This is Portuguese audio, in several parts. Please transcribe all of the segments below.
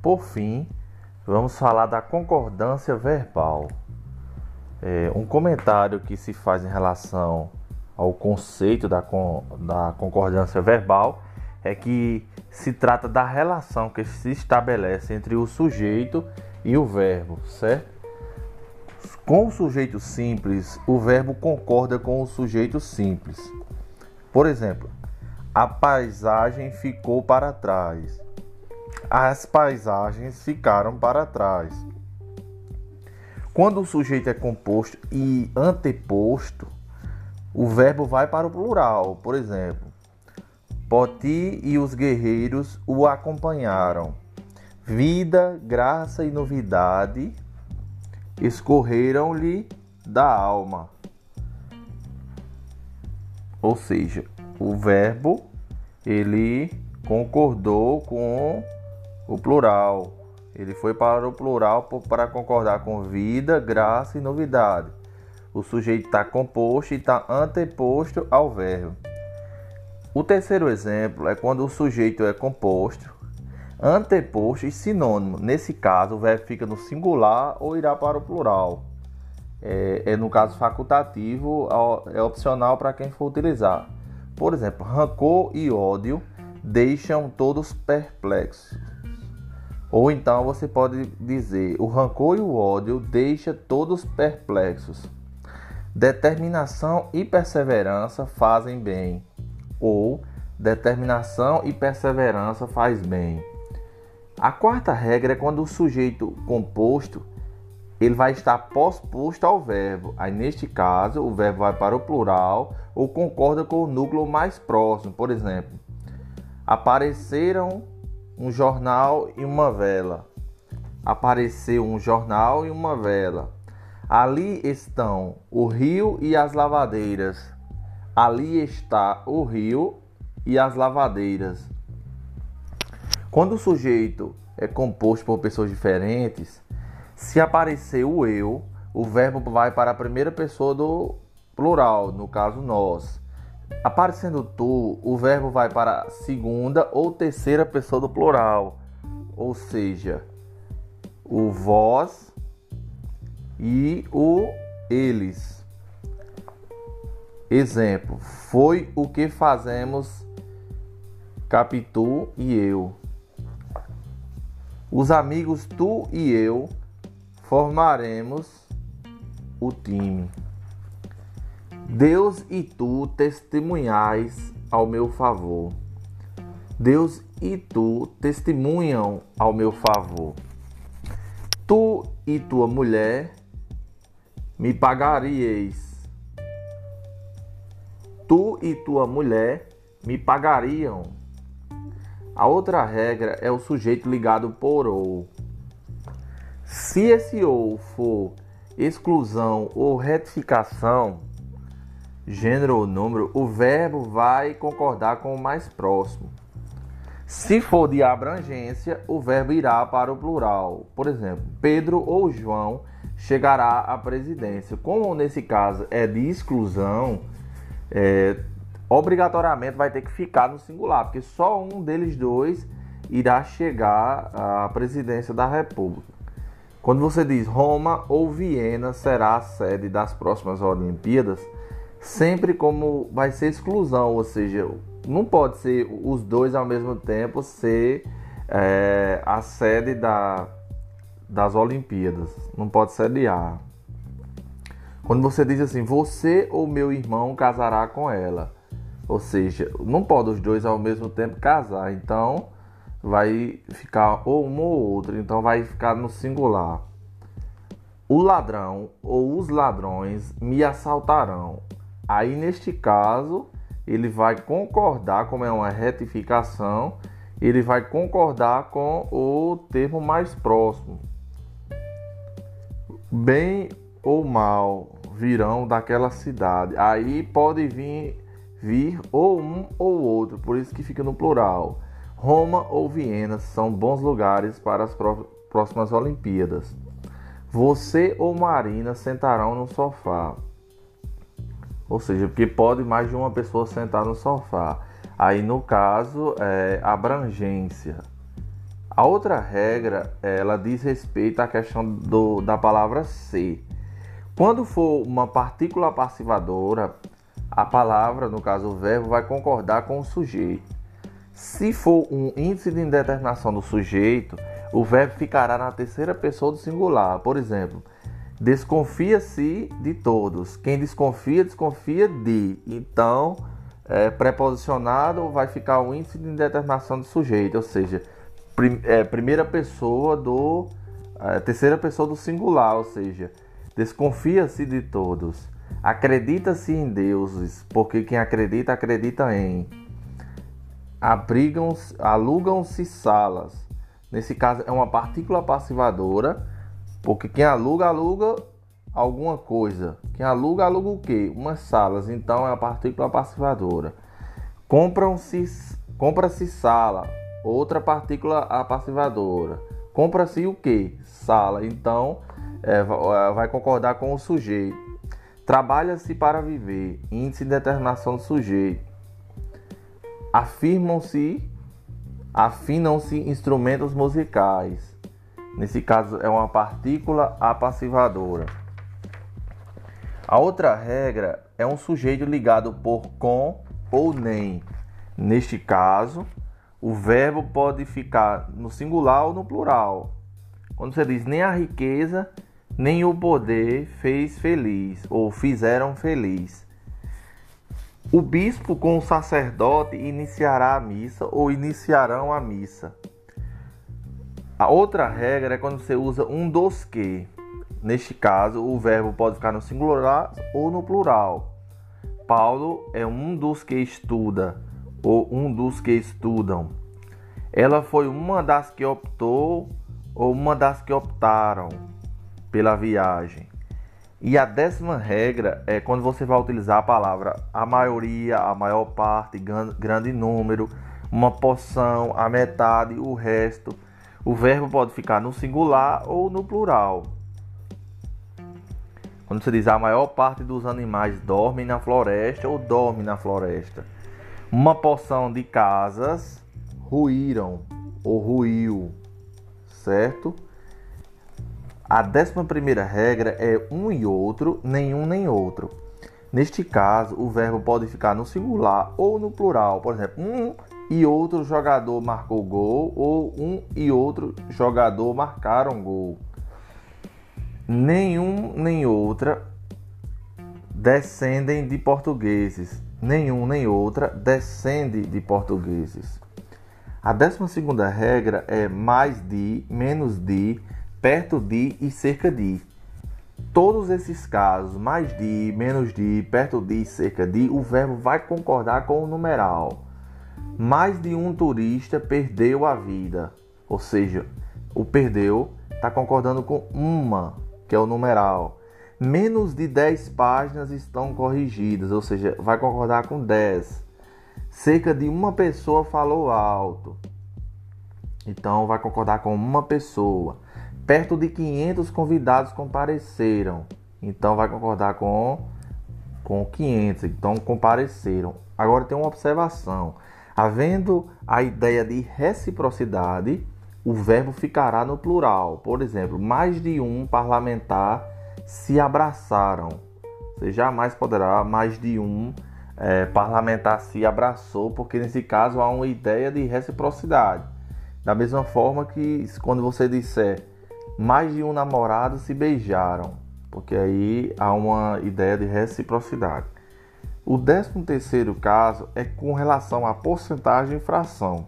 Por fim, vamos falar da concordância verbal. É, um comentário que se faz em relação ao conceito da, da concordância verbal é que se trata da relação que se estabelece entre o sujeito e o verbo, certo? Com o sujeito simples, o verbo concorda com o sujeito simples. Por exemplo, a paisagem ficou para trás. As paisagens ficaram para trás. Quando o sujeito é composto e anteposto, o verbo vai para o plural. Por exemplo, Poti e os guerreiros o acompanharam. Vida, graça e novidade escorreram-lhe da alma. Ou seja, o verbo ele concordou com o plural. Ele foi para o plural para concordar com vida, graça e novidade. O sujeito está composto e está anteposto ao verbo. O terceiro exemplo é quando o sujeito é composto, anteposto e sinônimo. Nesse caso, o verbo fica no singular ou irá para o plural. É, é no caso facultativo, é opcional para quem for utilizar. Por exemplo, rancor e ódio deixam todos perplexos. Ou então você pode dizer: o rancor e o ódio deixam todos perplexos. Determinação e perseverança fazem bem ou determinação e perseverança faz bem. A quarta regra é quando o sujeito composto ele vai estar posposto ao verbo. Aí neste caso, o verbo vai para o plural ou concorda com o núcleo mais próximo. Por exemplo, apareceram um jornal e uma vela. Apareceu um jornal e uma vela. Ali estão o rio e as lavadeiras. Ali está o rio e as lavadeiras. Quando o sujeito é composto por pessoas diferentes, se aparecer o eu, o verbo vai para a primeira pessoa do plural, no caso nós. Aparecendo tu, o verbo vai para a segunda ou terceira pessoa do plural, ou seja, o vós e o eles. Exemplo: foi o que fazemos Capitu e eu. Os amigos tu e eu formaremos o time. Deus e tu testemunhais ao meu favor. Deus e tu testemunham ao meu favor. Tu e tua mulher me pagarieis tu e tua mulher me pagariam. A outra regra é o sujeito ligado por ou. Se esse ou for exclusão ou retificação, gênero ou número, o verbo vai concordar com o mais próximo. Se for de abrangência, o verbo irá para o plural. Por exemplo, Pedro ou João chegará à presidência. Como nesse caso é de exclusão, é, obrigatoriamente vai ter que ficar no singular, porque só um deles dois irá chegar à presidência da República. Quando você diz Roma ou Viena será a sede das próximas Olimpíadas, sempre como vai ser exclusão, ou seja, não pode ser os dois ao mesmo tempo ser é, a sede da, das Olimpíadas, não pode sediar. Quando você diz assim, você ou meu irmão casará com ela. Ou seja, não pode os dois ao mesmo tempo casar. Então vai ficar ou um ou outro. Então vai ficar no singular. O ladrão ou os ladrões me assaltarão. Aí neste caso, ele vai concordar, como é uma retificação, ele vai concordar com o termo mais próximo. Bem ou mal virão daquela cidade. Aí pode vir, vir ou um ou outro, por isso que fica no plural. Roma ou Viena são bons lugares para as próximas Olimpíadas. Você ou Marina sentarão no sofá. Ou seja, porque pode mais de uma pessoa sentar no sofá. Aí no caso, é abrangência. A outra regra, ela diz respeito à questão do, da palavra ser. Quando for uma partícula passivadora, a palavra, no caso o verbo, vai concordar com o sujeito. Se for um índice de indeterminação do sujeito, o verbo ficará na terceira pessoa do singular. Por exemplo, desconfia-se de todos. Quem desconfia, desconfia de. Então, é, preposicionado vai ficar o índice de indeterminação do sujeito, ou seja, prim, é, primeira pessoa do. É, terceira pessoa do singular, ou seja, desconfia-se de todos. Acredita-se em deuses, porque quem acredita, acredita em alugam-se salas. Nesse caso é uma partícula passivadora, porque quem aluga, aluga alguma coisa. Quem aluga, aluga o quê? Umas salas. Então é a partícula passivadora. Compram-se, compra-se sala, outra partícula passivadora. Compra-se o que? Sala. Então é, vai concordar com o sujeito. Trabalha-se para viver. Índice de determinação do sujeito afirmam-se, afinam-se instrumentos musicais. Nesse caso é uma partícula apassivadora. A outra regra é um sujeito ligado por com ou nem. Neste caso, o verbo pode ficar no singular ou no plural. Quando você diz nem a riqueza, nem o poder fez feliz ou fizeram feliz. O bispo com o sacerdote iniciará a missa ou iniciarão a missa. A outra regra é quando você usa um dos que. Neste caso, o verbo pode ficar no singular ou no plural. Paulo é um dos que estuda ou um dos que estudam. Ela foi uma das que optou ou uma das que optaram pela viagem. E a décima regra é quando você vai utilizar a palavra a maioria, a maior parte, grande número, uma porção, a metade, o resto. O verbo pode ficar no singular ou no plural. Quando você diz a maior parte dos animais dormem na floresta ou dorme na floresta. Uma porção de casas ruíram ou ruiu, certo? A décima primeira regra é um e outro, nenhum nem outro. Neste caso, o verbo pode ficar no singular ou no plural. Por exemplo, um e outro jogador marcou gol ou um e outro jogador marcaram gol. Nenhum nem outra descendem de portugueses. Nenhum nem outra descende de portugueses. A décima segunda regra é mais de, menos de, perto de e cerca de. Todos esses casos, mais de, menos de, perto de e cerca de, o verbo vai concordar com o numeral. Mais de um turista perdeu a vida. Ou seja, o perdeu está concordando com uma, que é o numeral. Menos de 10 páginas estão corrigidas, ou seja, vai concordar com 10. Cerca de uma pessoa falou alto. Então vai concordar com uma pessoa perto de 500 convidados compareceram. Então vai concordar com com 500, então compareceram. Agora tem uma observação. Havendo a ideia de reciprocidade, o verbo ficará no plural. Por exemplo, mais de um parlamentar se abraçaram. Você jamais poderá mais de um é, parlamentar se abraçou, porque nesse caso há uma ideia de reciprocidade. Da mesma forma que quando você disser mais de um namorado se beijaram, porque aí há uma ideia de reciprocidade. O décimo terceiro caso é com relação à porcentagem fração.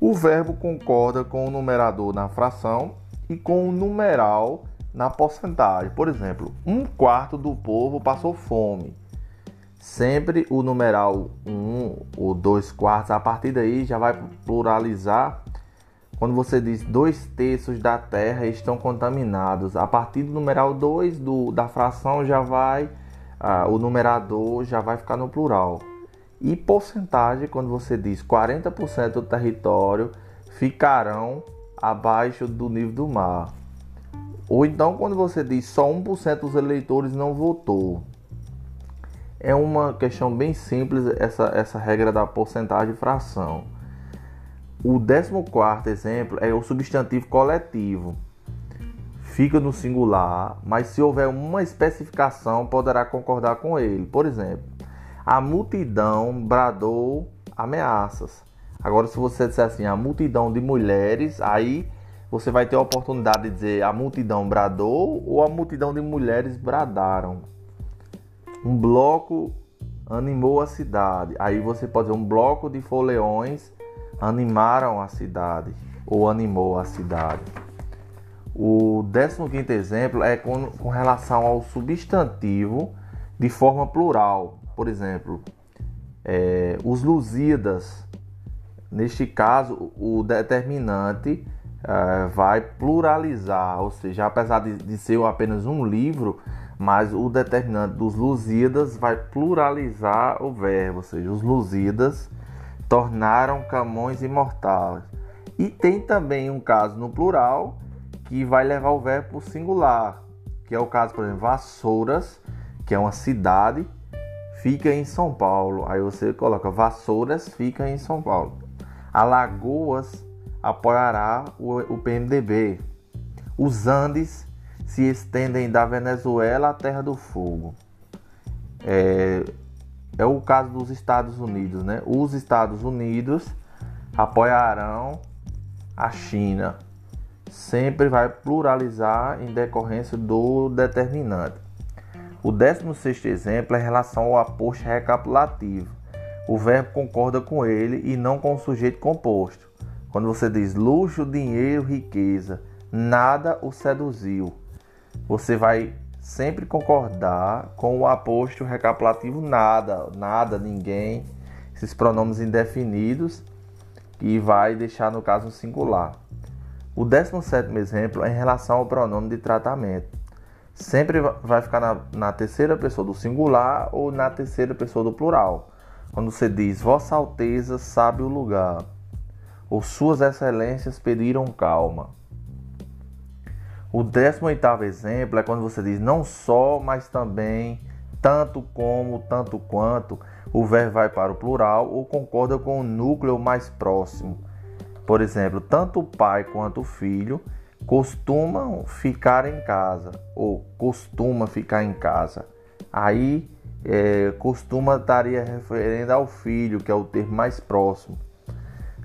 O verbo concorda com o numerador na fração e com o numeral na porcentagem. Por exemplo, um quarto do povo passou fome. Sempre o numeral 1 um, ou 2 quartos, a partir daí já vai pluralizar quando você diz dois terços da terra estão contaminados, a partir do numeral 2 do, da fração já vai, ah, o numerador já vai ficar no plural. E porcentagem, quando você diz 40% do território ficarão abaixo do nível do mar. Ou então quando você diz só 1% dos eleitores não votou. É uma questão bem simples essa, essa regra da porcentagem e fração. O décimo quarto exemplo é o substantivo coletivo. Fica no singular, mas se houver uma especificação, poderá concordar com ele. Por exemplo, a multidão bradou ameaças. Agora, se você disser assim, a multidão de mulheres, aí você vai ter a oportunidade de dizer a multidão bradou ou a multidão de mulheres bradaram. Um bloco animou a cidade. Aí você pode dizer um bloco de foleões animaram a cidade ou animou a cidade. O 15 exemplo é com, com relação ao substantivo de forma plural. Por exemplo, é, os Lusíadas. Neste caso, o determinante é, vai pluralizar, ou seja, apesar de, de ser apenas um livro, mas o determinante dos Lusíadas vai pluralizar o verbo, ou seja, os Lusíadas tornaram Camões imortais. E tem também um caso no plural que vai levar o verbo singular, que é o caso, por exemplo, Vassouras, que é uma cidade, fica em São Paulo. Aí você coloca Vassouras fica em São Paulo. Alagoas apoiará o, o PMDB. Os Andes se estendem da Venezuela à Terra do Fogo. É, é o caso dos Estados Unidos, né? Os Estados Unidos apoiarão a China. Sempre vai pluralizar em decorrência do determinante. O 16 exemplo é em relação ao aposto recapitulativo. O verbo concorda com ele e não com o sujeito composto. Quando você diz luxo, dinheiro, riqueza, nada o seduziu. Você vai sempre concordar com o aposto recapitulativo nada, nada, ninguém, esses pronomes indefinidos e vai deixar no caso singular. O 17 exemplo é em relação ao pronome de tratamento. Sempre vai ficar na, na terceira pessoa do singular ou na terceira pessoa do plural. Quando você diz Vossa Alteza sabe o lugar, ou Suas Excelências pediram calma. O 18 exemplo é quando você diz não só, mas também, tanto como, tanto quanto, o verbo vai para o plural ou concorda com o núcleo mais próximo. Por exemplo, tanto o pai quanto o filho costumam ficar em casa ou costuma ficar em casa. Aí é, costuma estaria referendo ao filho, que é o termo mais próximo.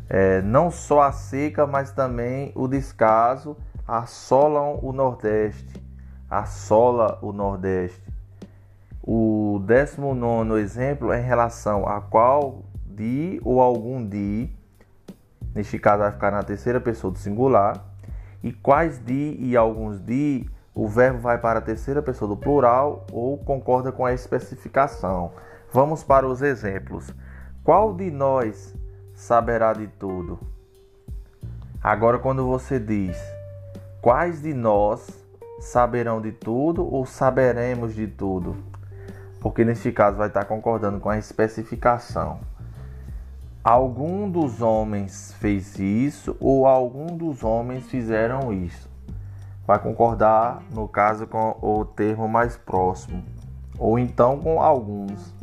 É, não só a seca, mas também o descaso assolam o Nordeste, assola o Nordeste. O 19 exemplo é em relação a qual de ou algum de, neste caso vai ficar na terceira pessoa do singular, e quais de e alguns de, o verbo vai para a terceira pessoa do plural ou concorda com a especificação. Vamos para os exemplos. Qual de nós saberá de tudo? Agora, quando você diz Quais de nós saberão de tudo ou saberemos de tudo? Porque neste caso vai estar concordando com a especificação. Algum dos homens fez isso ou algum dos homens fizeram isso. Vai concordar, no caso, com o termo mais próximo, ou então com alguns.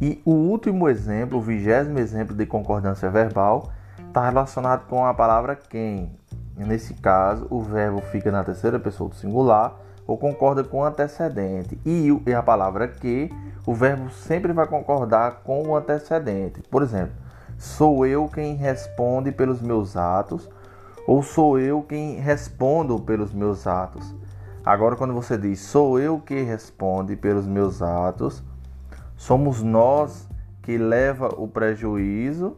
E o último exemplo, o vigésimo exemplo de concordância verbal, está relacionado com a palavra quem, Nesse caso, o verbo fica na terceira pessoa do singular ou concorda com o antecedente. E a palavra que, o verbo sempre vai concordar com o antecedente. Por exemplo, sou eu quem responde pelos meus atos ou sou eu quem respondo pelos meus atos. Agora, quando você diz sou eu que responde pelos meus atos, somos nós que leva o prejuízo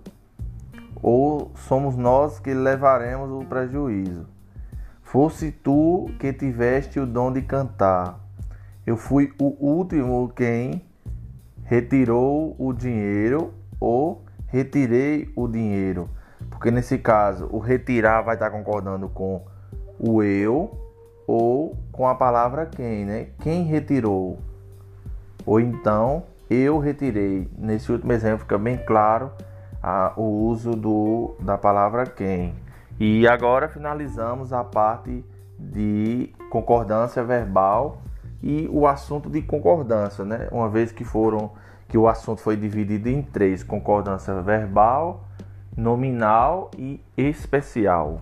ou somos nós que levaremos o prejuízo? Fosse tu que tiveste o dom de cantar, eu fui o último quem retirou o dinheiro ou retirei o dinheiro. Porque nesse caso, o retirar vai estar concordando com o eu ou com a palavra quem, né? Quem retirou? Ou então, eu retirei. Nesse último exemplo fica bem claro a, o uso do, da palavra quem. E agora finalizamos a parte de concordância verbal e o assunto de concordância, né? Uma vez que foram que o assunto foi dividido em três: concordância verbal, nominal e especial.